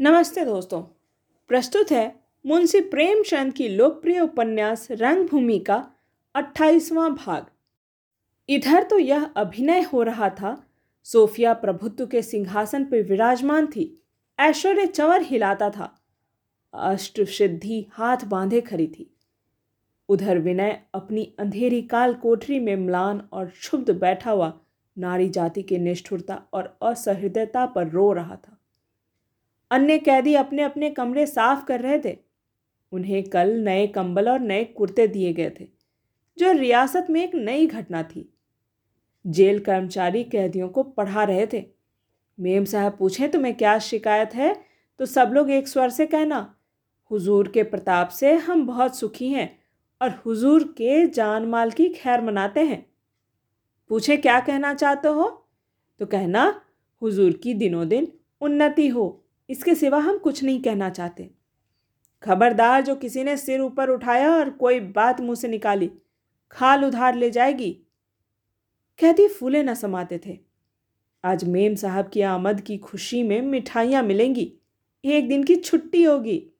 नमस्ते दोस्तों। प्रस्तुत है मुंशी प्रेमचंद की लोकप्रिय उपन्यास रंगभूमि का अट्ठाईसवां भाग। इधर तो यह अभिनय हो रहा था। सोफिया प्रभुत्व के सिंहासन पर विराजमान थी। ऐश्वर्य चवर हिलाता था। अष्ट सिद्धि हाथ बांधे खड़ी थी। उधर विनय अपनी अंधेरी काल कोठरी में म्लान और क्षुब्ध बैठा हुआ नारी जाति के निष्ठुरता और असहृदयता पर रो रहा था। अन्य कैदी अपने अपने कमरे साफ़ कर रहे थे। उन्हें कल नए कंबल और नए कुर्ते दिए गए थे, जो रियासत में एक नई घटना थी। जेल कर्मचारी कैदियों को पढ़ा रहे थे। मेम साहब पूछें, तुम्हें क्या शिकायत है? तो सब लोग एक स्वर से कहना, हुजूर के प्रताप से हम बहुत सुखी हैं और हुजूर के जान माल की खैर मनाते हैं। पूछे, क्या कहना चाहते हो तो कहना, हुजूर की दिनों दिन उन्नति हो इसके सिवा हम कुछ नहीं कहना चाहते। खबरदार जो किसी ने सिर ऊपर उठाया और कोई बात मुँह से निकाली, खाल उधार ले जाएगी। कहती फूले न समाते थे। आज मेम साहब की आमद की खुशी में मिठाइयाँ मिलेंगी, एक दिन की छुट्टी होगी।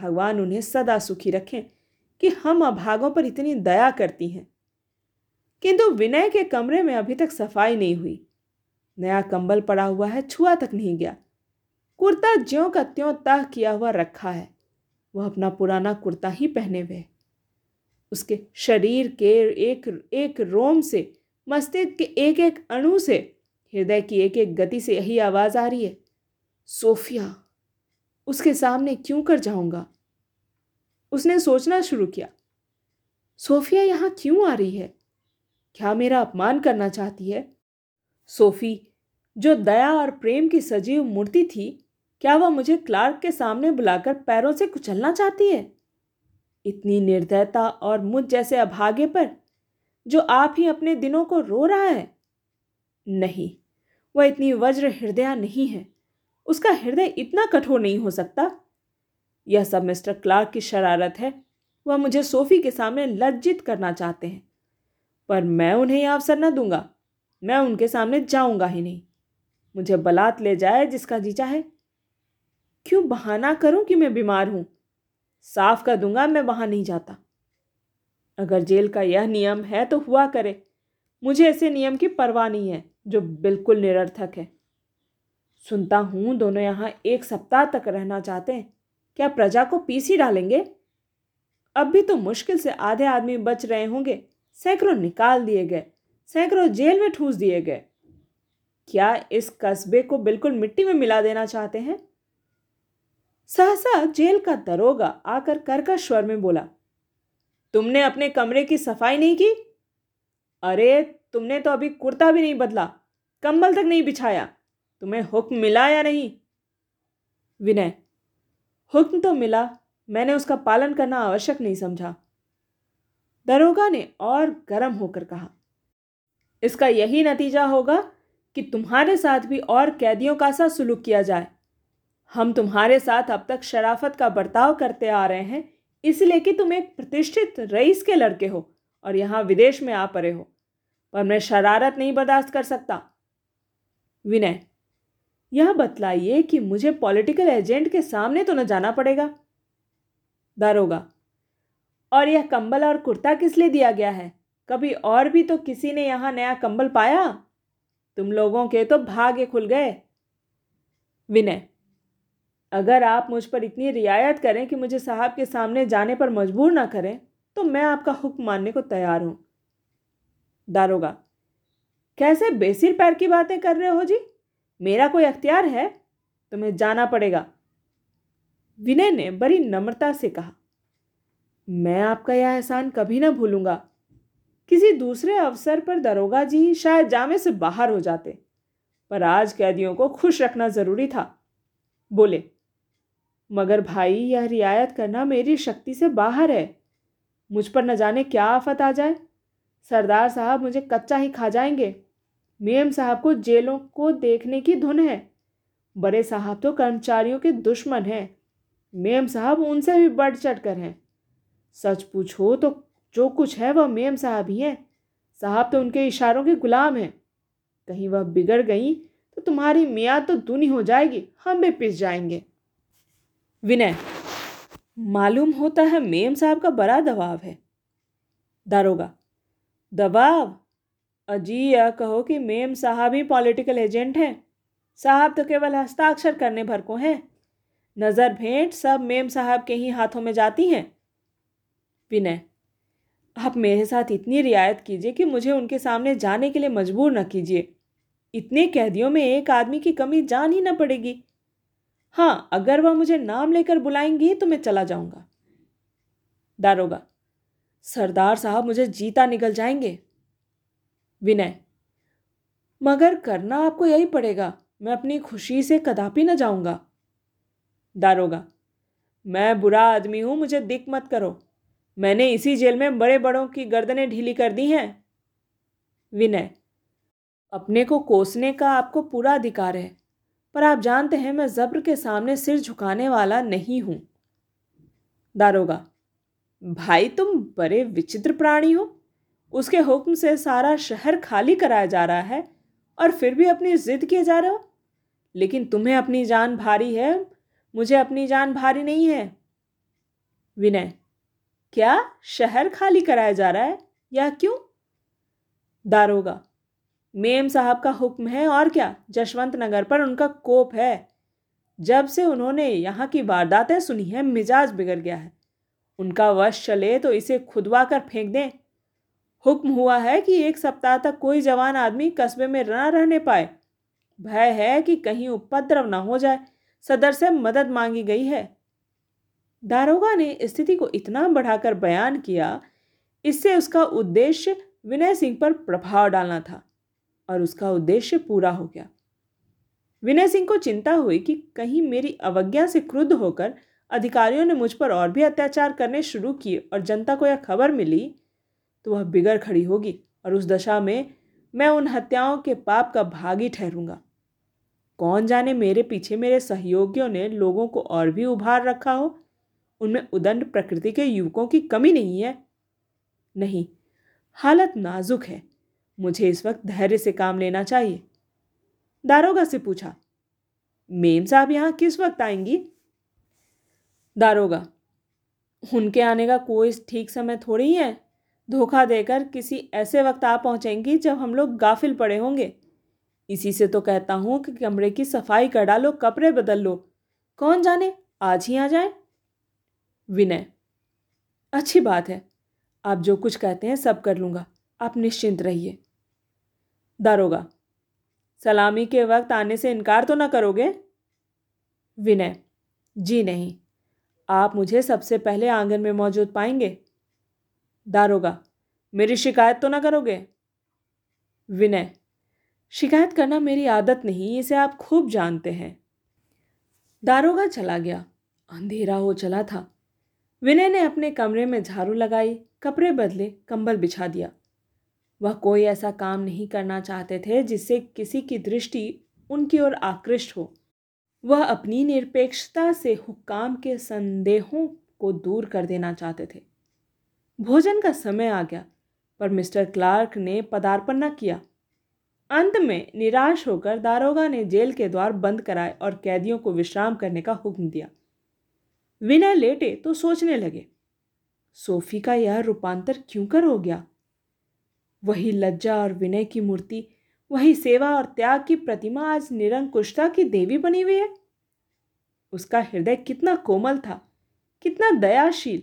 भगवान उन्हें सदा सुखी रखें कि हम अभागों पर इतनी दया करती हैं। किंतु विनय के कमरे में अभी तक सफ़ाई नहीं हुई। नया कंबल पड़ा हुआ है, छुआ तक नहीं गया। कुर्ता ज्यों का त्यों तह किया हुआ रखा है। वह अपना पुराना कुर्ता ही पहने हुए उसके शरीर के एक एक रोम से, मस्तिष्क के एक एक अणु से, हृदय की एक एक गति से यही आवाज़ आ रही है। सोफिया, उसके सामने क्यों कर जाऊँगा? उसने सोचना शुरू किया। सोफिया यहाँ क्यों आ रही है? क्या मेरा अपमान करना चाहती है? सोफी, जो दया और प्रेम की सजीव मूर्ति थी क्या वह मुझे क्लार्क के सामने बुलाकर पैरों से कुचलना चाहती है? इतनी निर्दयता और मुझ जैसे अभागे पर जो आप ही अपने दिनों को रो रहा है। नहीं, वह इतनी वज्र हृदय नहीं है। उसका हृदय इतना कठोर नहीं हो सकता। यह सब मिस्टर क्लार्क की शरारत है। वह मुझे सोफी के सामने लज्जित करना चाहते हैं। पर मैं उन्हें यह अवसर न दूँगा। मैं उनके सामने जाऊँगा ही नहीं। मुझे बलात् ले जाए जिसका जी चाहे क्यों बहाना करूँ कि मैं बीमार हूँ? साफ़ कर दूँगा मैं वहाँ नहीं जाता। अगर जेल का यह नियम है तो हुआ करे। मुझे ऐसे नियम की परवाह नहीं है, जो बिल्कुल निरर्थक है। सुनता हूँ, दोनों यहाँ एक सप्ताह तक रहना चाहते हैं। क्या प्रजा को पीस ही डालेंगे? अब भी तो मुश्किल से आधे आदमी बच रहे होंगे। सैकड़ों निकाल दिए गए। सैकड़ों जेल में ठूस दिए गए। क्या इस कस्बे को बिल्कुल मिट्टी में मिला देना चाहते हैं? सहसा जेल का दरोगा आकर कर्कश स्वर में बोला, तुमने अपने कमरे की सफ़ाई नहीं की? अरे, तुमने तो अभी कुर्ता भी नहीं बदला, कंबल तक नहीं बिछाया, तुम्हें हुक्म मिला या नहीं? विनय, हुक्म तो मिला, मैंने उसका पालन करना आवश्यक नहीं समझा। दरोगा ने और गर्म होकर कहा, इसका यही नतीजा होगा कि तुम्हारे साथ भी और कैदियों का सा सुलूक किया जाए। हम तुम्हारे साथ अब तक शराफत का बर्ताव करते आ रहे हैं, इसलिए कि तुम एक प्रतिष्ठित रईस के लड़के हो और यहाँ विदेश में आ पड़े हो। पर मैं शरारत नहीं बर्दाश्त कर सकता। विनय, यह बतलाइए कि मुझे पॉलिटिकल एजेंट के सामने तो न जाना पड़ेगा। दारोगा, और यह कंबल और कुर्ता किस लिए दिया गया है? कभी और भी तो किसी ने यहाँ नया कंबल पाया? तुम लोगों के तो भाग्य खुल गए। विनय अगर आप मुझ पर इतनी रियायत करें कि मुझे साहब के सामने जाने पर मजबूर ना करें तो मैं आपका हुक्म मानने को तैयार हूँ। दारोगा, कैसे बेसिर पैर की बातें कर रहे हो जी? मेरा कोई अख्तियार है? तुम्हें जाना पड़ेगा। विनय ने बड़ी नम्रता से कहा, मैं आपका यह एहसान कभी ना भूलूँगा। किसी दूसरे अवसर पर दरोगा जी शायद जामे से बाहर हो जाते, पर आज कैदियों को खुश रखना ज़रूरी था। बोले मगर भाई, यह रियायत करना मेरी शक्ति से बाहर है। मुझ पर न जाने क्या आफत आ जाए। सरदार साहब मुझे कच्चा ही खा जाएँगे। मेम साहब को जेलों को देखने की धुन है। बड़े साहब तो कर्मचारियों के दुश्मन हैं। मेम साहब उनसे भी बढ़ चढ़ कर हैं। सच पूछो तो जो कुछ है वह मेम साहब ही हैं। साहब तो उनके इशारों के गुलाम हैं। कहीं वह बिगड़ गई तो तुम्हारी मियाँ तो दुनी हो जाएगी। हम भी पिस जाएँगे। विनय, मालूम होता है मेम साहब का बड़ा दबाव है। दारोगा, दबाव? अजी यह कहो कि मेम साहब ही पॉलिटिकल एजेंट हैं। साहब तो केवल हस्ताक्षर करने भर को हैं। नज़र भेंट सब मेम साहब के ही हाथों में जाती हैं। विनय, आप मेरे साथ इतनी रियायत कीजिए कि मुझे उनके सामने जाने के लिए मजबूर न कीजिए। इतने कैदियों में एक आदमी की कमी जान ही न पड़ेगी। हाँ अगर वह मुझे नाम लेकर बुलाएँगी तो मैं चला जाऊँगा। दारोगा, सरदार साहब मुझे जीता निकल जाएँगे। विनय, मगर करना आपको यही पड़ेगा, मैं अपनी खुशी से कदापि न जाऊँगा। दारोगा, मैं बुरा आदमी हूँ, मुझे दिक मत करो। मैंने इसी जेल में बड़े बड़ों की गर्दनें ढीली कर दी हैं। विनय, अपने को कोसने का आपको पूरा अधिकार है। पर आप जानते हैं मैं जब्र के सामने सिर झुकाने वाला नहीं हूँ। दारोगा, भाई तुम बड़े विचित्र प्राणी हो। उसके हुक्म से सारा शहर खाली कराया जा रहा है और फिर भी अपनी जिद किए जा रहे हो। लेकिन तुम्हें अपनी जान भारी है, मुझे अपनी जान भारी नहीं है। विनय, क्या शहर खाली कराया जा रहा है या क्यों? दारोगा मेम साहब का हुक्म है और क्या? जशवंत नगर पर उनका कोप है। जब से उन्होंने यहाँ की वारदातें सुनी है, मिजाज बिगड़ गया है। उनका वश चले तो इसे खुदवा कर फेंक दें। हुक्म हुआ है कि एक सप्ताह तक कोई जवान आदमी कस्बे में न रहने पाए। भय है कि कहीं उपद्रव न हो जाए। सदर से मदद मांगी गई है। दारोगा ने स्थिति को इतना बढ़ाकर बयान किया, इससे उसका उद्देश्य विनय सिंह पर प्रभाव डालना था। और उसका उद्देश्य पूरा हो गया। विनय सिंह को चिंता हुई कि कहीं मेरी अवज्ञा से क्रुद्ध होकर अधिकारियों ने मुझ पर और भी अत्याचार करने शुरू किए और जनता को यह खबर मिली तो वह बिगड़ खड़ी होगी और उस दशा में मैं उन हत्याओं के पाप का भागी ठहरूँगा। कौन जाने मेरे पीछे मेरे सहयोगियों ने लोगों को और भी उभार रखा हो? उनमें उदंड प्रकृति के युवकों की कमी नहीं है? नहीं, हालत नाजुक है। मुझे इस वक्त धैर्य से काम लेना चाहिए। दारोगा से पूछा, मेम साहब यहाँ किस वक्त आएँगी? दारोगा, उनके आने का कोई ठीक समय थोड़ी ही। है धोखा देकर किसी ऐसे वक्त आ पहुंचेंगी जब हम लोग गाफिल पड़े होंगे। इसी से तो कहता हूँ कि कमरे की सफ़ाई कर डालो, कपड़े बदल लो। कौन जाने, आज ही आ जाए? विनय, अच्छी बात है। आप जो कुछ कहते हैं सब कर लूँगा। आप निश्चिंत रहिए। दारोगा, सलामी के वक्त आने से इनकार तो ना करोगे? विनय, जी नहीं, आप मुझे सबसे पहले आँगन में मौजूद पाएँगे? दारोगा, मेरी शिकायत तो ना करोगे? विनय, शिकायत करना मेरी आदत नहीं, इसे आप खूब जानते हैं। दारोगा चला गया, अंधेरा हो चला था। विनय ने अपने कमरे में झाड़ू लगाई, कपड़े बदले, कंबल बिछा दिया। वह कोई ऐसा काम नहीं करना चाहते थे जिससे किसी की दृष्टि उनकी ओर आकृष्ट हो। वह अपनी निरपेक्षता से हुक्काम के संदेहों को दूर कर देना चाहते थे। भोजन का समय आ गया, पर मिस्टर क्लार्क ने पदार्पण न किया। अंत में निराश होकर दारोगा ने जेल के द्वार बंद कराए और कैदियों को विश्राम करने का हुक्म दिया। विनय लेटे तो सोचने लगे, सोफी का यह रूपांतर क्यों कर हो गया? वही लज्जा और विनय की मूर्ति, वही सेवा और त्याग की प्रतिमा आज निरंकुशता की देवी बनी हुई है। उसका हृदय कितना कोमल था, कितना दयाशील।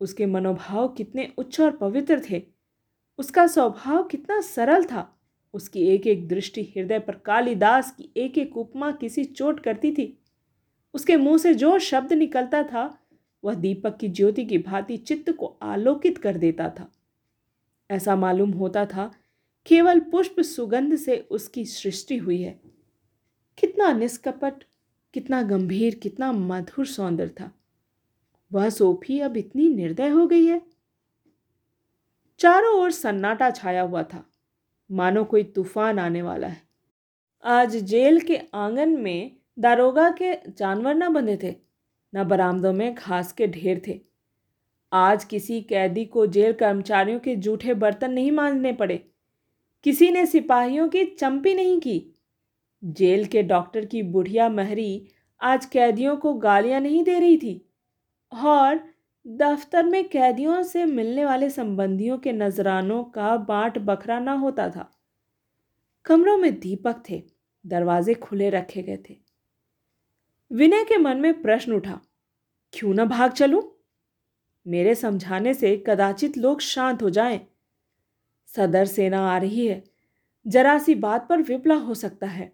उसके मनोभाव कितने उच्च और पवित्र थे। उसका स्वभाव कितना सरल था। उसकी एक एक दृष्टि हृदय पर कालिदास की एक एक उपमा किसी चोट करती थी। उसके मुँह से जो शब्द निकलता था, वह दीपक की ज्योति की भांति चित्त को आलोकित कर देता था। ऐसा मालूम होता था, केवल पुष्प सुगंध से उसकी सृष्टि हुई है। कितना निष्कपट, कितना गंभीर, कितना मधुर सौंदर्य था। वह सोफी अब इतनी निर्दय हो गई है। चारों ओर सन्नाटा छाया हुआ था। मानो कोई तूफ़ान आने वाला है। आज जेल के आँगन में दारोगा के जानवर न बंधे थे, न बरामदों में घास के ढेर थे। आज किसी कैदी को जेल कर्मचारियों के जूठे बर्तन नहीं मांजने पड़े। किसी ने सिपाहियों की चंपी नहीं की। जेल के डॉक्टर की बुढ़िया महरी आज कैदियों को गालियाँ नहीं दे रही थी। और दफ्तर में कैदियों से मिलने वाले संबंधियों के नजरानों का बांट बखरा ना होता था। कमरों में दीपक थे, दरवाजे खुले रखे गए थे। विनय के मन में प्रश्न उठा, क्यों ना भाग चलूँ? मेरे समझाने से कदाचित लोग शांत हो जाएँ। सदर सेना आ रही है। जरा सी बात पर विपला हो सकता है।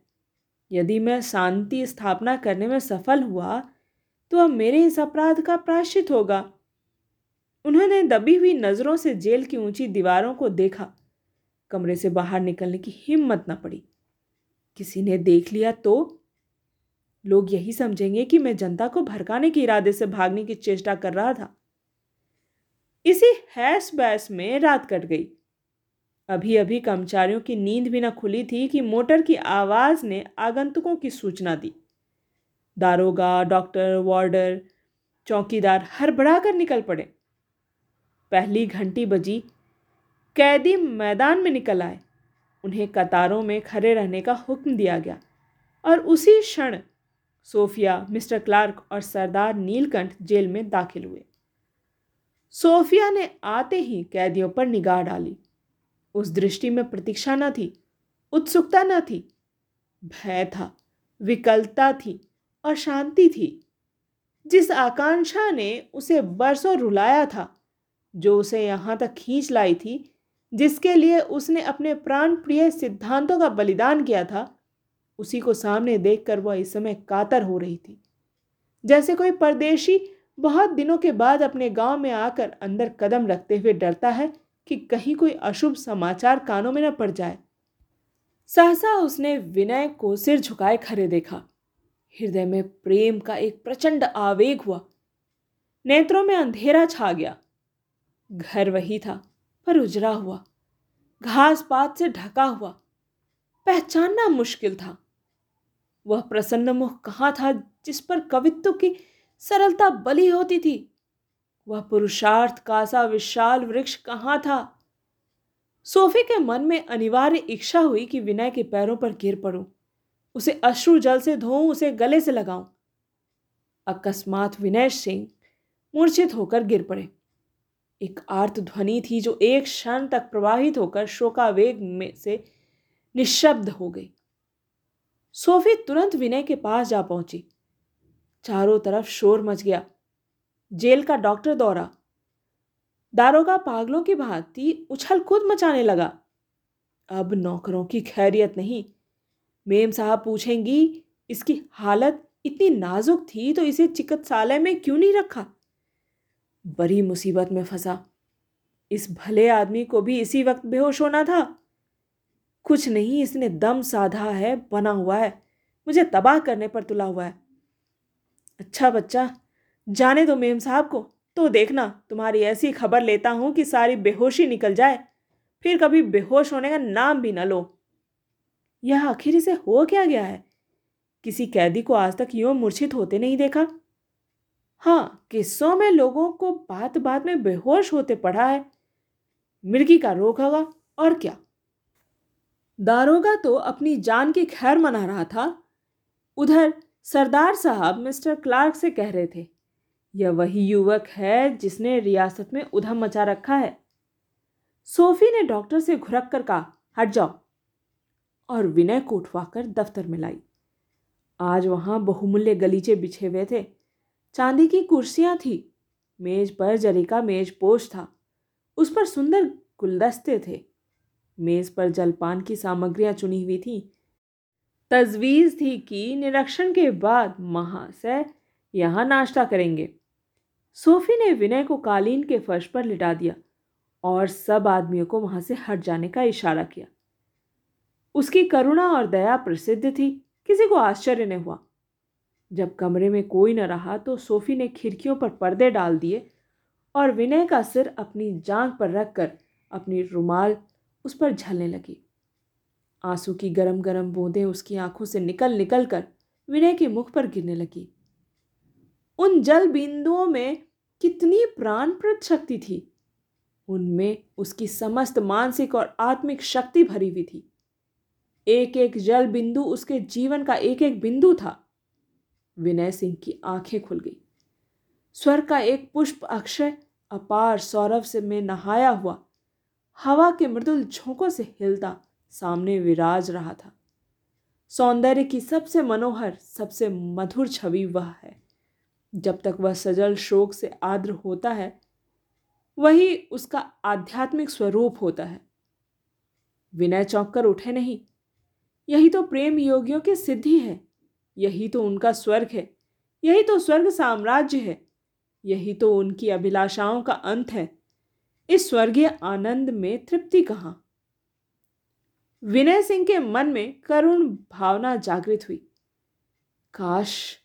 यदि मैं शांति स्थापना करने में सफल हुआ तो अब मेरे इस अपराध का प्रायश्चित होगा। उन्होंने दबी हुई नज़रों से जेल की ऊँची दीवारों को देखा। कमरे से बाहर निकलने की हिम्मत न पड़ी। किसी ने देख लिया तो? लोग यही समझेंगे कि मैं जनता को भड़काने के इरादे से भागने की चेष्टा कर रहा था। इसी हैस बैस में रात कट गई। अभी अभी कर्मचारियों की नींद भी न खुली थी कि मोटर की आवाज़ ने आगंतुकों की सूचना दी। दारोगा, डॉक्टर, वार्डर, चौकीदार हड़बड़ा कर निकल पड़े। पहली घंटी बजी। कैदी मैदान में निकल आए। उन्हें कतारों में खड़े रहने का हुक्म दिया गया। और उसी क्षण सोफिया, मिस्टर क्लार्क और सरदार नीलकंठ जेल में दाखिल हुए। सोफिया ने आते ही कैदियों पर निगाह डाली। उस दृष्टि में प्रतीक्षा न थी, उत्सुकता न थी, भय था, विकलता थी और शांति थी। जिस आकांक्षा ने उसे बरसों रुलाया था, जो उसे यहाँ तक खींच लाई थी, जिसके लिए उसने अपने प्राण प्रिय सिद्धांतों का बलिदान किया था, उसी को सामने देखकर वह इस समय कातर हो रही थी। जैसे कोई परदेशी बहुत दिनों के बाद अपने गाँव में आकर अंदर कदम रखते हुए डरता है कि कहीं कोई अशुभ समाचार कानों में न पड़ जाए। सहसा उसने विनय को सिर झुकाए खड़े देखा। हृदय में प्रेम का एक प्रचंड आवेग हुआ। नेत्रों में अंधेरा छा गया। घर वही था, पर उजरा हुआ। घास पात से ढका हुआ। पहचानना मुश्किल था। वह प्रसन्न मुख कहाँ था जिस पर कवित्व की सरलता बली होती थी। वह पुरुषार्थ का सा विशाल वृक्ष कहाँ था? सोफे के मन में अनिवार्य इच्छा हुई कि विनय के पैरों पर गिर पड़ूं। उसे अश्रु जल से धोऊं, उसे गले से लगाऊँ। अकस्मात विनय सिंह मूर्छित होकर गिर पड़े। एक आर्त ध्वनि थी जो एक क्षण तक प्रवाहित होकर शोकावेग में से निशब्द हो गई। सोफी तुरंत विनय के पास जा पहुँची। चारों तरफ़ शोर मच गया। जेल का डॉक्टर दौरा। दारोगा पागलों की भांति उछल कूद मचाने लगा। अब नौकरों की खैरियत नहीं। मेम साहब पूछेंगी, इसकी हालत इतनी नाजुक थी तो इसे चिकित्सालय में क्यों नहीं रखा? बड़ी मुसीबत में फंसा। इस भले आदमी को भी इसी वक्त बेहोश होना था। कुछ नहीं, इसने दम साधा है, बना हुआ है। मुझे तबाह करने पर तुला हुआ है। अच्छा बच्चा, जाने दो मेम साहब को तो देखना, तुम्हारी ऐसी खबर लेता हूँ कि सारी बेहोशी निकल जाए, फिर कभी बेहोश होने का नाम भी ना लो। यह आखिर इसे हो क्या गया है? किसी कैदी को आज तक यूँ मूर्छित होते नहीं देखा? हाँ किस्सों में लोगों को बात बात में बेहोश होते पड़ा है। मिर्गी का रोग होगा, और क्या? दारोगा तो अपनी जान की खैर मना रहा था। उधर सरदार साहब मिस्टर क्लार्क से कह रहे थे, यह वही युवक है जिसने रियासत में उधम मचा रखा है। सोफी ने डॉक्टर से घुरक कर कहा, हट जाओ। और विनय को उठवाकर दफ्तर में लाई। आज वहाँ बहुमूल्य गलीचे बिछे हुए थे। चांदी की कुर्सियाँ थी, मेज पर जरी का मेज पोश था, उस पर सुंदर गुलदस्ते थे। मेज पर जलपान की सामग्रियाँ चुनी हुई थी तजवीज़ थी कि निरीक्षण के बाद महाशय यहाँ नाश्ता करेंगे। सोफी ने विनय को कालीन के फर्श पर लिटा दिया और सब आदमियों को वहाँ से हट जाने का इशारा किया। उसकी करुणा और दया प्रसिद्ध थी, किसी को आश्चर्य नहीं हुआ। जब कमरे में कोई न रहा तो सोफी ने खिड़कियों पर पर्दे डाल दिए और विनय का सिर अपनी जांग पर रखकर अपनी रुमाल उस पर झलने लगी। आँसू की गरम गरम बूंदें उसकी आँखों से निकल निकल कर विनय के मुख पर गिरने लगी। उन जल बिंदुओं में कितनी प्राणप्रद शक्ति थी। उनमें उसकी समस्त मानसिक और आत्मिक शक्ति भरी हुई थी। एक एक जल बिंदु उसके जीवन का एक एक बिंदु था। विनय सिंह की आँखें खुल गई। स्वर का एक पुष्प अक्षय अपार सौरभ से में नहाया हुआ, हवा के मृदुल झोंकों से हिलता सामने विराज रहा था। सौंदर्य की सबसे मनोहर, सबसे मधुर छवि वह है। जब तक वह सजल शोक से आर्द्र होता है, वही उसका आध्यात्मिक स्वरूप होता है। विनय चौंक कर उठे नहीं। यही तो प्रेम योगियों की सिद्धि है। यही तो उनका स्वर्ग है। यही तो स्वर्ग साम्राज्य है। यही तो उनकी अभिलाषाओं का अंत है। इस स्वर्गीय आनंद में तृप्ति कहाँ? विनय सिंह के मन में करुण भावना जागृत हुई। काश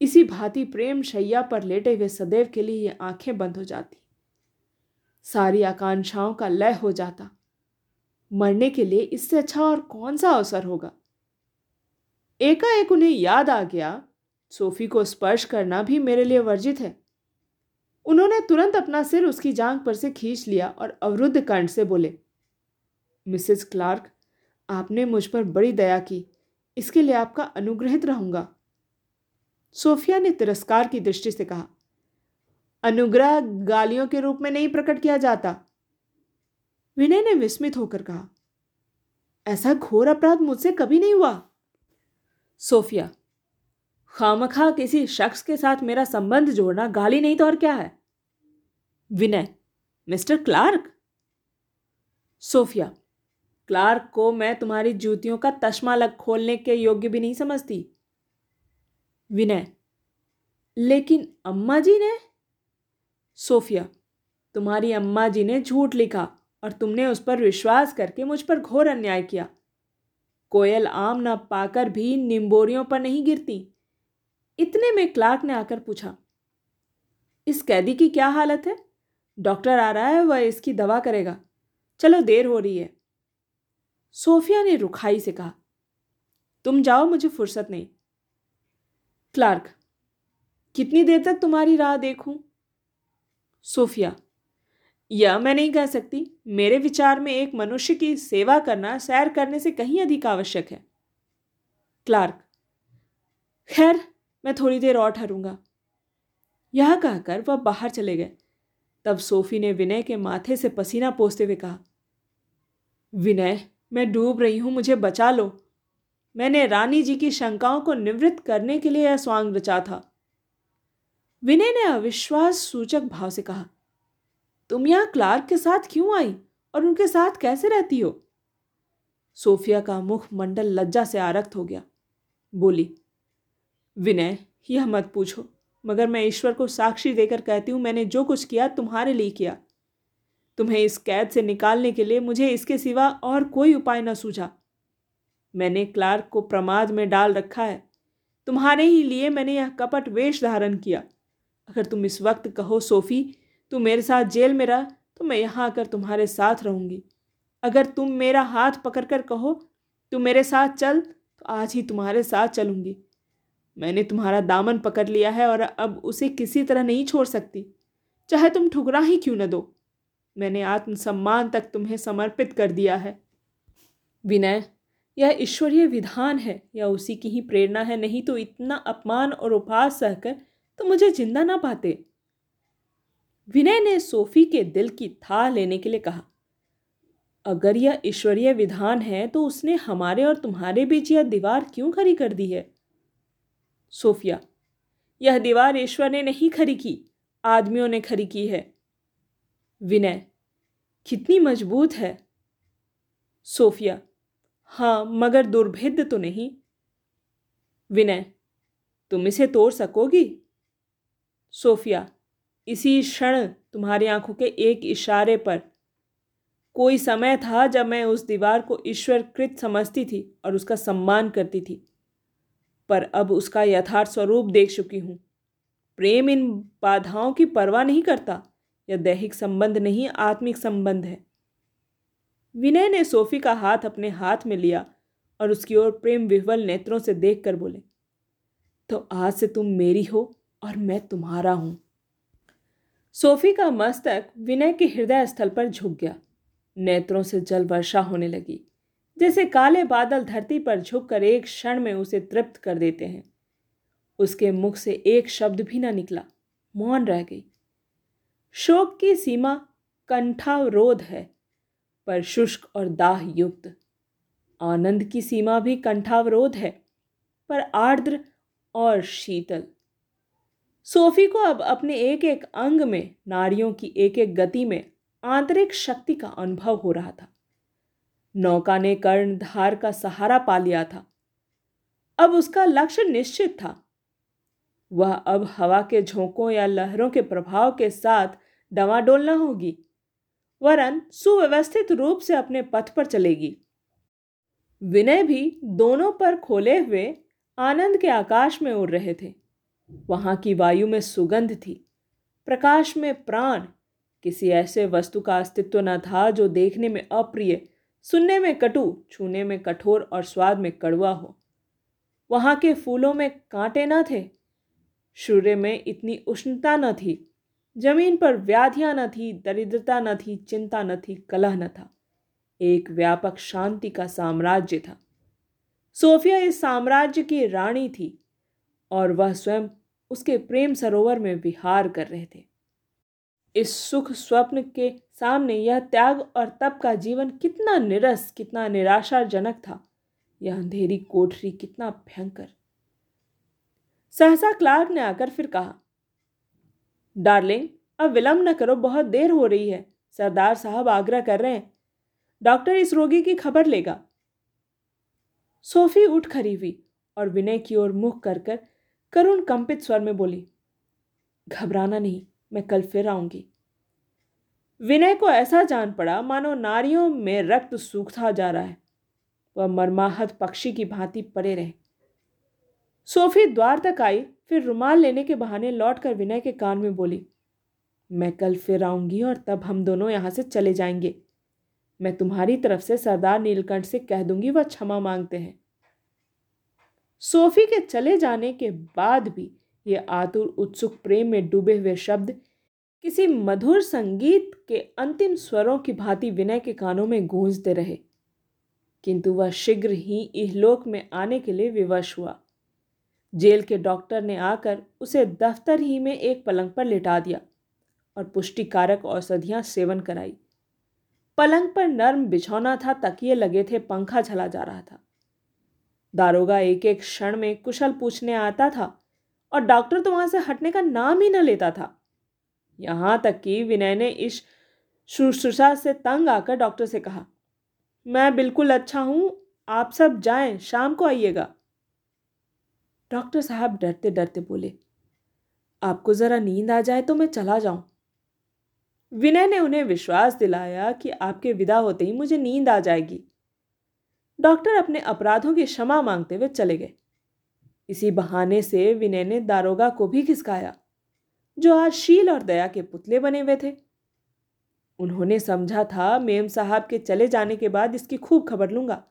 इसी भांति प्रेम शैया पर लेटे हुए सदैव के लिए ये आँखें बंद हो जाती। सारी आकांक्षाओं का लय हो जाता। मरने के लिए इससे अच्छा और कौन सा अवसर होगा? एकाएक उन्हें याद आ गया, सोफी को स्पर्श करना भी मेरे लिए वर्जित है। उन्होंने तुरंत अपना सिर उसकी जांग पर से खींच लिया और अवरुद्ध कंठ से बोले, मिसेस क्लार्क आपने मुझ पर बड़ी दया की। इसके लिए आपका अनुग्रहित रहूँगा। सोफिया ने तिरस्कार की दृष्टि से कहा, अनुग्रह गालियों के रूप में नहीं प्रकट किया जाता। विनय ने विस्मित होकर कहा, ऐसा घोर अपराध मुझसे कभी नहीं हुआ। सोफिया, खामखा किसी शख्स के साथ मेरा संबंध जोड़ना गाली नहीं तो और क्या है? Vinay, mister Clark? Sophia Clark को मैं तुम्हारी जूतियों का तश्मा लग खोलने के योग्य भी नहीं समझती। विनय, लेकिन अम्मा जी ने? सोफिया, तुम्हारी अम्मा जी ने झूठ लिखा और तुमने उस पर विश्वास करके मुझ पर घोर अन्याय किया। कोयल आम न पाकर भी निम्बोरियों पर नहीं गिरती। इतने में क्लार्क ने आकर पूछा, इस कैदी की क्या हालत है? डॉक्टर आ रहा है वह इसकी दवा करेगा। चलो देर हो रही है। सोफिया ने रुखाई से कहा, तुम जाओ, मुझे फुर्सत नहीं। क्लार्क, कितनी देर तक तुम्हारी राह देखूँ? सोफिया, यह मैं नहीं कह सकती। मेरे विचार में एक मनुष्य की सेवा करना, सैर करने से कहीं अधिक आवश्यक है। क्लार्क, खैर, मैं थोड़ी देर और ठहरूँगा। यह कहकर वह बाहर चले गए। तब सोफी ने विनय के माथे से पसीना पोसते हुए कहा, विनय मैं डूब रही हूँ, मुझे बचा लो। मैंने रानी जी की शंकाओं को निवृत्त करने के लिए यह स्वांग रचा था। विनय ने अविश्वास सूचक भाव से कहा, तुम यहाँ क्लार्क के साथ क्यों आई और उनके साथ कैसे रहती हो? सोफिया का मुख मंडल लज्जा से आरक्त हो गया। बोली, विनय, यह मत पूछो, मगर मैं ईश्वर को साक्षी देकर कहती हूँ, मैंने जो कुछ किया, तुम्हारे लिए किया। तुम्हें इस कैद से निकालने के लिए मुझे इसके सिवा और कोई उपाय न सूझा। मैंने क्लार्क को प्रमाद में डाल रखा है। तुम्हारे ही लिए मैंने यह कपट वेश धारण किया। अगर तुम इस वक्त कहो, सोफ़ी, तू मेरे साथ जेल में रह तो मैं यहाँ आकर तुम्हारे साथ रहूँगी। अगर तुम मेरा हाथ पकड़कर कहो, तू मेरे साथ चल तो आज ही तुम्हारे साथ चलूँगी। मैंने तुम्हारा दामन पकड़ लिया है और अब उसे किसी तरह नहीं छोड़ सकती। चाहे तुम ठुकरा ही क्यों न दो। मैंने आत्मसम्मान तक तुम्हें समर्पित कर दिया है। विनय, यह ईश्वरीय विधान है, या उसी की ही प्रेरणा है। नहीं तो इतना अपमान और उपहास सहकर तो मुझे ज़िंदा ना पाते। विनय ने सोफी के दिल की था लेने के लिए कहा, अगर यह ईश्वरीय विधान है तो उसने हमारे और तुम्हारे बीच यह दीवार क्यों खड़ी कर दी है? सोफिया, यह दीवार ईश्वर ने नहीं खड़ी की, आदमियों ने खड़ी की है। विनय, कितनी मज़बूत है। सोफिया हाँ मगर दुर्भेद्य तो नहीं। विनय, तुम इसे तोड़ सकोगी? सोफिया, इसी क्षण तुम्हारी आँखों के एक इशारे पर। कोई समय था जब मैं उस दीवार को ईश्वर कृत समझती थी और उसका सम्मान करती थी। पर अब उसका यथार्थ स्वरूप देख चुकी हूँ। प्रेम इन बाधाओं की परवाह नहीं करता। यह दैहिक संबंध नहीं, आत्मिक संबंध है। विनय ने सोफी का हाथ अपने हाथ में लिया और उसकी ओर प्रेम विह्वल नेत्रों से देखकर बोले तो आज से तुम मेरी हो और मैं तुम्हारा हूँ। सोफी का मस्तक विनय के हृदय स्थल पर झुक गया। नेत्रों से जल वर्षा होने लगी, जैसे काले बादल धरती पर झुककर एक क्षण में उसे तृप्त कर देते हैं। उसके मुख से एक शब्द भी ना निकला, मौन रह गई। शोक की सीमा कंठावरोध है, पर शुष्क और दाह युक्त आनंद की सीमा भी कंठावरोध है, पर आर्द्र और शीतल। सोफी को अब अपने एक एक अंग में नारियों की एक एक गति में आंतरिक शक्ति का अनुभव हो रहा था। नौका ने कर्णधार का सहारा पा लिया था। अब उसका लक्ष्य निश्चित था। वह अब हवा के झोंकों या लहरों के प्रभाव के साथ डवाडोल न होगी। वरन सुव्यवस्थित रूप से अपने पथ पर चलेगी। विनय भी दोनों पर खोले हुए आनंद के आकाश में उड़ रहे थे। वहाँ की वायु में सुगंध थी। प्रकाश में प्राण। किसी ऐसे वस्तु का अस्तित्व न था जो देखने में अप्रिय, सुनने में कटु, छूने में कठोर और स्वाद में कड़वा हो। वहाँ के फूलों में कांटे न थे। सूर्य में इतनी उष्णता न थी, ज़मीन पर व्याधियाँ न थी, दरिद्रता न थी, चिंता न थी, कलह न था। एक व्यापक शांति का साम्राज्य था। सोफिया इस साम्राज्य की रानी थी और वह स्वयं उसके प्रेम सरोवर में विहार कर रहे थे। इस सुख स्वप्न के सामने यह त्याग और तप का जीवन कितना निरस, कितना निराशाजनक था। यह अंधेरी कोठरी कितना भयंकर। सहसा क्लार्क ने आकर फिर कहा, डार्लिंग, अब विलंब न करो, बहुत देर हो रही है। सरदार साहब आग्रह कर रहे हैं। डॉक्टर इस रोगी की खबर लेगा सोफी उठ खड़ी हुई और विनय की ओर मुख कर कर करुण कंपित स्वर में बोली, घबराना नहीं, मैं कल फिर आऊँगी विनय को ऐसा जान पड़ा, मानो नारियों में रक्त सूखता जा रहा है। वह मरमाहत पक्षी की भांति पड़े रहे। सोफी द्वार तक आई, फिर रुमाल लेने के बहाने लौटकर विनय के कान में बोली, मैं कल फिर आऊँगी और तब हम दोनों यहाँ से चले जाएँगे। मैं तुम्हारी तरफ़ से सरदार नीलकंठ से कह दूँगी वह क्षमा मांगते हैं सोफी के चले जाने के बाद भी ये आतुर, उत्सुक प्रेम में डूबे हुए शब्द किसी मधुर संगीत के अंतिम स्वरों की भांति विनय के कानों में गूंजते रहे। किंतु वह शीघ्र ही इहलोक में आने के लिए विवश हुआ। जेल के डॉक्टर ने आकर उसे दफ्तर ही में एक पलंग पर लिटा दिया और पुष्टिकारक औषधियाँ सेवन कराई। पलंग पर नर्म बिछौना था तकिए लगे थे पंखा चला जा रहा था। दारोगा एक एक क्षण में कुशल पूछने आता था और डॉक्टर तो वहाँ से हटने का नाम ही न लेता था। यहाँ तक कि विनय ने इस शुश्रूषा से तंग आकर डॉक्टर से कहा, मैं बिल्कुल अच्छा हूँ, आप सब जाएँ, शाम को आइएगा। डॉक्टर साहब डरते डरते बोले, आपको ज़रा नींद आ जाए तो मैं चला जाऊँ। विनय ने उन्हें विश्वास दिलाया कि आपके विदा होते ही मुझे नींद आ जाएगी। डॉक्टर अपने अपराधों की क्षमा मांगते हुए चले गए। इसी बहाने से विनय ने दारोगा को भी खिसकाया जो आज शील और दया के पुतले बने हुए थे। उन्होंने समझा था, मेम साहब के चले जाने के बाद इसकी खूब खबर लूँगा,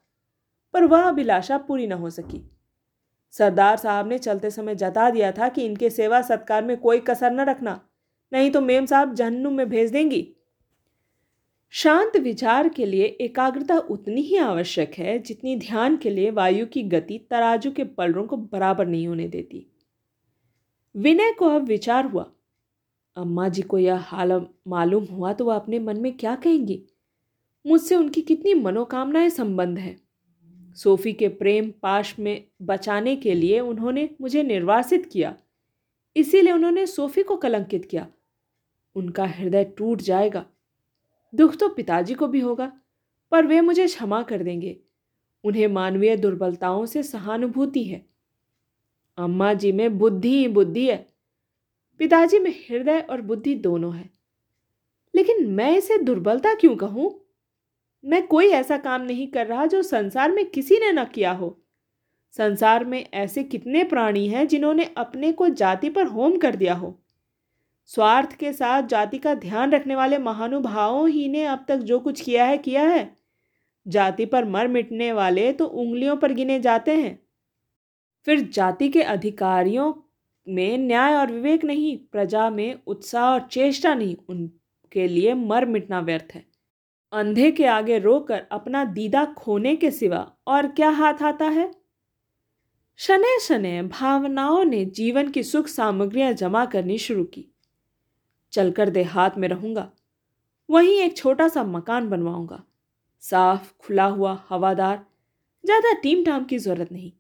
पर वह अभिलाषा पूरी न हो सकी। सरदार साहब ने चलते समय जता दिया था कि इनके सेवा सत्कार में कोई कसर न रखना, नहीं तो मेम साहब जहन्नुम में भेज देंगी। शांत विचार के लिए एकाग्रता उतनी ही आवश्यक है जितनी ध्यान के लिए वायु की गति तराजू के पलरों को बराबर नहीं होने देती। विनय को अब विचार हुआ, अम्मा जी को यह हाल मालूम हुआ तो वह अपने मन में क्या कहेंगी? मुझसे उनकी कितनी मनोकामनाएँ संबंध है। सोफी के प्रेम पाश में बचाने के लिए उन्होंने मुझे निर्वासित किया। इसीलिए उन्होंने सोफी को कलंकित किया। उनका हृदय टूट जाएगा। दुख तो पिताजी को भी होगा, पर वे मुझे क्षमा कर देंगे। उन्हें मानवीय दुर्बलताओं से सहानुभूति है। अम्मा जी में बुद्धि ही बुद्धि है। पिताजी में हृदय और बुद्धि दोनों है। लेकिन मैं इसे दुर्बलता क्यों कहूँ? मैं कोई ऐसा काम नहीं कर रहा जो संसार में किसी ने न किया हो। संसार में ऐसे कितने प्राणी हैं जिन्होंने अपने को जाति पर होम कर दिया हो। स्वार्थ के साथ जाति का ध्यान रखने वाले महानुभावों ही ने अब तक जो कुछ किया है किया है। जाति पर मर मिटने वाले तो उंगलियों पर गिने जाते हैं। फिर जाति के अधिकारियों में न्याय और विवेक नहीं, प्रजा में उत्साह और चेष्टा नहीं, उनके लिए मर मिटना व्यर्थ है। अंधे के आगे रोकर अपना दीदा खोने के सिवा और क्या हाथ आता है? शनै शनै भावनाओं ने जीवन की सुख सामग्रियाँ जमा करनी शुरू की। चलकर देहात में रहूँगा, वहीं एक छोटा सा मकान बनवाऊँगा। साफ़, खुला हुआ, हवादार, ज़्यादा टीम टाम की ज़रूरत नहीं।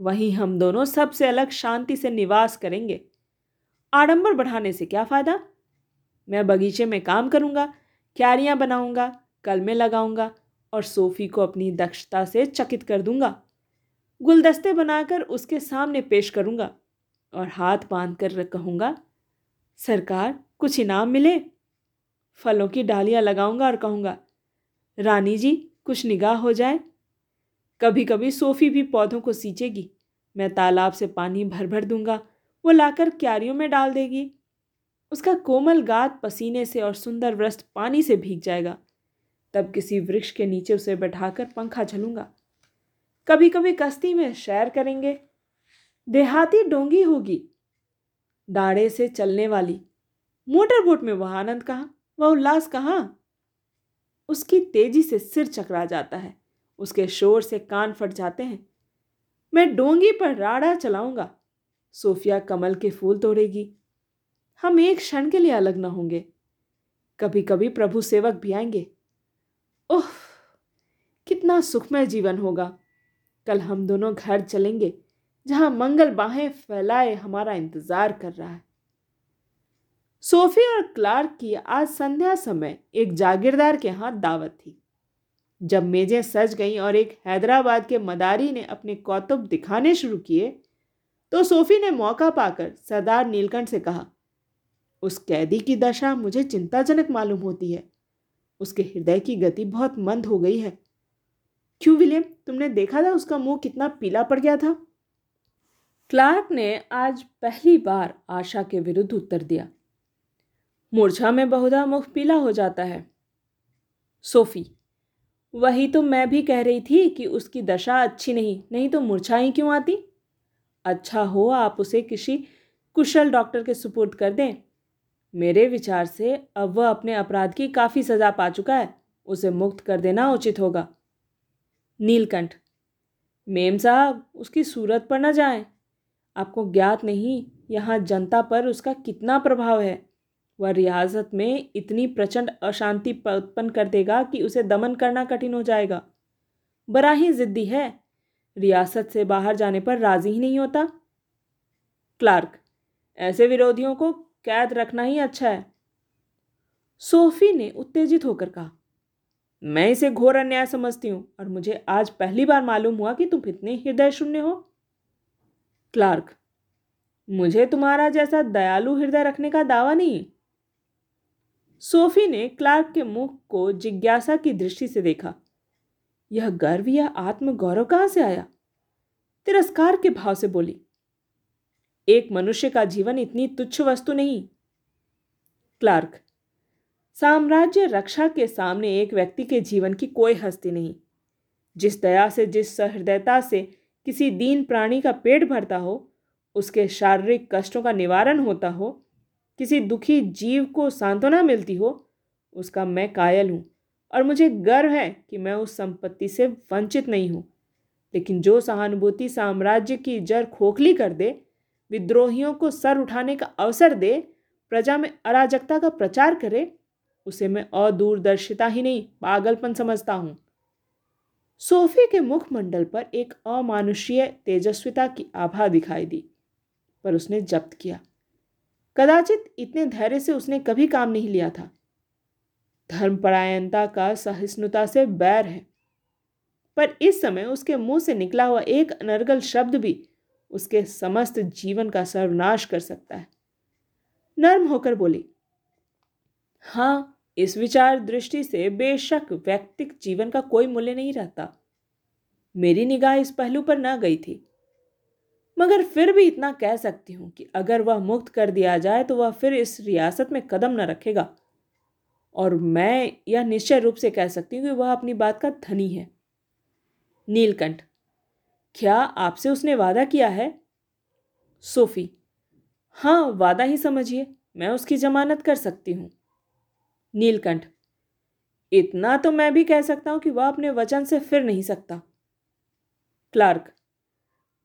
वहीं हम दोनों सबसे अलग शांति से निवास करेंगे। आडंबर बढ़ाने से क्या फ़ायदा? मैं बगीचे में काम करूँगा क्यारियाँ बनाऊँगा कलमे लगाऊँगा और सोफ़ी को अपनी दक्षता से चकित कर दूँगा। गुलदस्ते बनाकर उसके सामने पेश करूँगा और हाथ बाँध कर कहूँगा, सरकार, कुछ इनाम मिले? फलों की डालियाँ लगाऊँगा और कहूँगा, रानी जी, कुछ निगाह हो जाए। कभी कभी सोफ़ी भी पौधों को सींचेगी। मैं तालाब से पानी भर भर दूँगा, वो लाकर क्यारियों में डाल देगी। उसका कोमल गात पसीने से और सुंदर वस्त्र पानी से भीग जाएगा। तब किसी वृक्ष के नीचे उसे बैठाकर पंखा झलूँगा। कभी कभी कश्ती में शैर करेंगे। देहाती डोंगी होगी। डाड़े से चलने वाली। मोटर बोट में वह आनंद कहाँ? वह उल्लास कहाँ? उसकी तेज़ी से सिर चकरा जाता है। उसके शोर से कान फट जाते हैं। मैं डोंगी पर राड़ा चलाऊँगा। सोफिया कमल के फूल तोड़ेगी। हम एक क्षण के लिए अलग न होंगे। कभी कभी प्रभु सेवक भी आएँगे। ओह कितना सुखमय जीवन होगा। कल हम दोनों घर चलेंगे, जहाँ मंगल बाहें फैलाए हमारा इंतज़ार कर रहा है। सोफी और क्लार्क की आज संध्या समय एक जागीरदार के हाथ दावत थी। जब मेजें सज गईं और एक हैदराबाद के मदारी ने अपने कौतुब दिखाने शुरू किए तो सोफी ने मौका पाकर सरदार नीलकंठ से कहा उस कैदी की दशा मुझे चिंताजनक मालूम होती है। उसके हृदय की गति बहुत मंद हो गई है। क्यों, विलियम? तुमने देखा था उसका मुँह कितना पीला पड़ गया था? क्लार्क ने आज पहली बार आशा के विरुद्ध उत्तर दिया। मूर्छा में बहुधा मुख पीला हो जाता है। सोफी, वही तो मैं भी कह रही थी कि उसकी दशा अच्छी नहीं नहीं तो मूर्छा ही क्यों आती? अच्छा हो आप उसे किसी कुशल डॉक्टर के सुपुर्द कर दें। मेरे विचार से अब वह अपने अपराध की काफ़ी सज़ा पा चुका है। उसे मुक्त कर देना उचित होगा। नीलकंठ, मेम साहब, उसकी सूरत पर न जाए। आपको ज्ञात नहीं, यहाँ जनता पर उसका कितना प्रभाव है। वह रियासत में इतनी प्रचंड अशांति उत्पन्न कर देगा कि उसे दमन करना कठिन हो जाएगा। बड़ा ही जिद्दी है। रियासत से बाहर जाने पर राज़ी ही नहीं होता। क्लार्क, ऐसे विरोधियों को कैद रखना ही अच्छा है। सोफी ने उत्तेजित होकर कहा, मैं इसे घोर अन्याय समझती हूँ और मुझे आज पहली बार मालूम हुआ कि तुम इतने हृदय शून्य हो। क्लार्क, मुझे तुम्हारा जैसा दयालु हृदय रखने का दावा नहीं सोफी ने क्लार्क के मुख को जिज्ञासा की दृष्टि से देखा, यह गर्व या आत्मगौरव कहाँ से आया? तिरस्कार के भाव से बोली एक मनुष्य का जीवन इतनी तुच्छ वस्तु नहीं। क्लार्क, साम्राज्य रक्षा के सामने एक व्यक्ति के जीवन की कोई हस्ती नहीं। जिस दया से, जिस सहृदयता से किसी दीन प्राणी का पेट भरता हो, उसके शारीरिक कष्टों का निवारण होता हो, किसी दुखी जीव को सांत्वना मिलती हो, उसका मैं कायल हूँ और मुझे गर्व है कि मैं उस संपत्ति से वंचित नहीं हूँ। लेकिन जो सहानुभूति साम्राज्य की जड़ खोखली कर दे विद्रोहियों को सर उठाने का अवसर दे, प्रजा में अराजकता का प्रचार करे, उसे मैं अदूरदर्शिता ही नहीं, पागलपन समझता हूँ। सोफी के मुखमंडल पर एक अमानुषीय तेजस्विता की आभा दिखाई दी, पर उसने जब्त किया। कदाचित इतने धैर्य से उसने कभी काम नहीं लिया था। धर्मपरायणता का सहिष्णुता से बैर है। पर इस समय उसके मुँह से निकला हुआ एक अनर्गल शब्द भी उसके समस्त जीवन का सर्वनाश कर सकता है। नर्म होकर बोली हाँ इस विचार दृष्टि से बेशक व्यक्तिक जीवन का कोई मूल्य नहीं रहता। मेरी निगाह इस पहलू पर न गई थी। मगर फिर भी इतना कह सकती हूँ कि अगर वह मुक्त कर दिया जाए तो वह फिर इस रियासत में कदम न रखेगा। और मैं यह निश्चय रूप से कह सकती हूँ कि वह अपनी बात का धनी है। नीलकंठ क्या आपसे उसने वादा किया है? सोफी हाँ वादा ही समझिए, मैं उसकी जमानत कर सकती हूँ। नीलकंठ, इतना तो मैं भी कह सकता हूँ कि वह अपने वचन से फिर नहीं सकता। क्लार्क,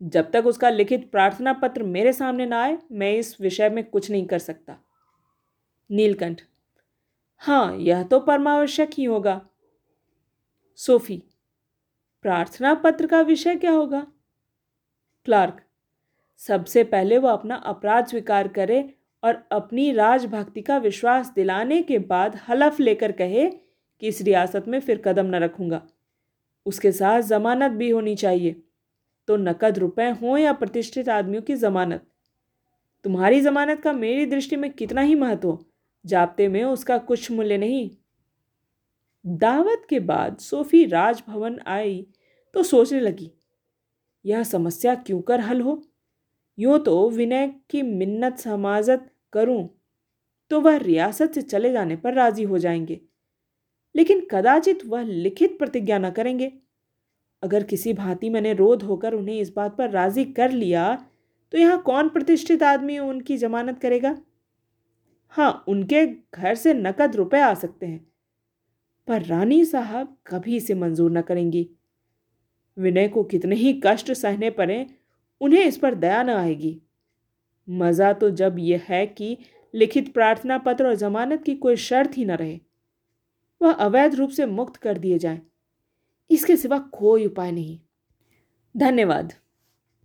जब तक उसका लिखित प्रार्थना पत्र मेरे सामने ना आए, मैं इस विषय में कुछ नहीं कर सकता। नीलकंठ हाँ यह तो परमावश्यक ही होगा। सोफी प्रार्थना पत्र का विषय क्या होगा? क्लार्क, सबसे पहले वो अपना अपराध स्वीकार करे और अपनी राजभक्ति का विश्वास दिलाने के बाद हलफ लेकर कहे कि इस रियासत में फिर कदम न रखूँगा। उसके साथ जमानत भी होनी चाहिए। तो नकद रुपए हों या प्रतिष्ठित आदमियों की जमानत? तुम्हारी जमानत का मेरी दृष्टि में कितना ही महत्व जाप्ते में उसका कुछ मूल्य नहीं। दावत के बाद सोफी राजभवन आई तो सोचने लगी, यह समस्या क्यों कर हल हो? यूँ तो विनय की मिन्नत समाजत करूँ तो वह रियासत से चले जाने पर राज़ी हो जाएँगे, लेकिन कदाचित वह लिखित प्रतिज्ञा न करेंगे। अगर किसी भांति मैंने रोध होकर उन्हें इस बात पर राज़ी कर लिया तो यहाँ कौन प्रतिष्ठित आदमी उनकी जमानत करेगा? हाँ उनके घर से नकद रुपए आ सकते हैं। पर रानी साहब कभी इसे मंजूर न करेंगी। विनय को कितने ही कष्ट सहने पड़े, उन्हें इस पर दया न आएगी। मज़ा तो जब यह है कि लिखित प्रार्थना पत्र और जमानत की कोई शर्त ही न रहे। वह अवैध रूप से मुक्त कर दिए जाएँ। इसके सिवा कोई उपाय नहीं। धन्यवाद।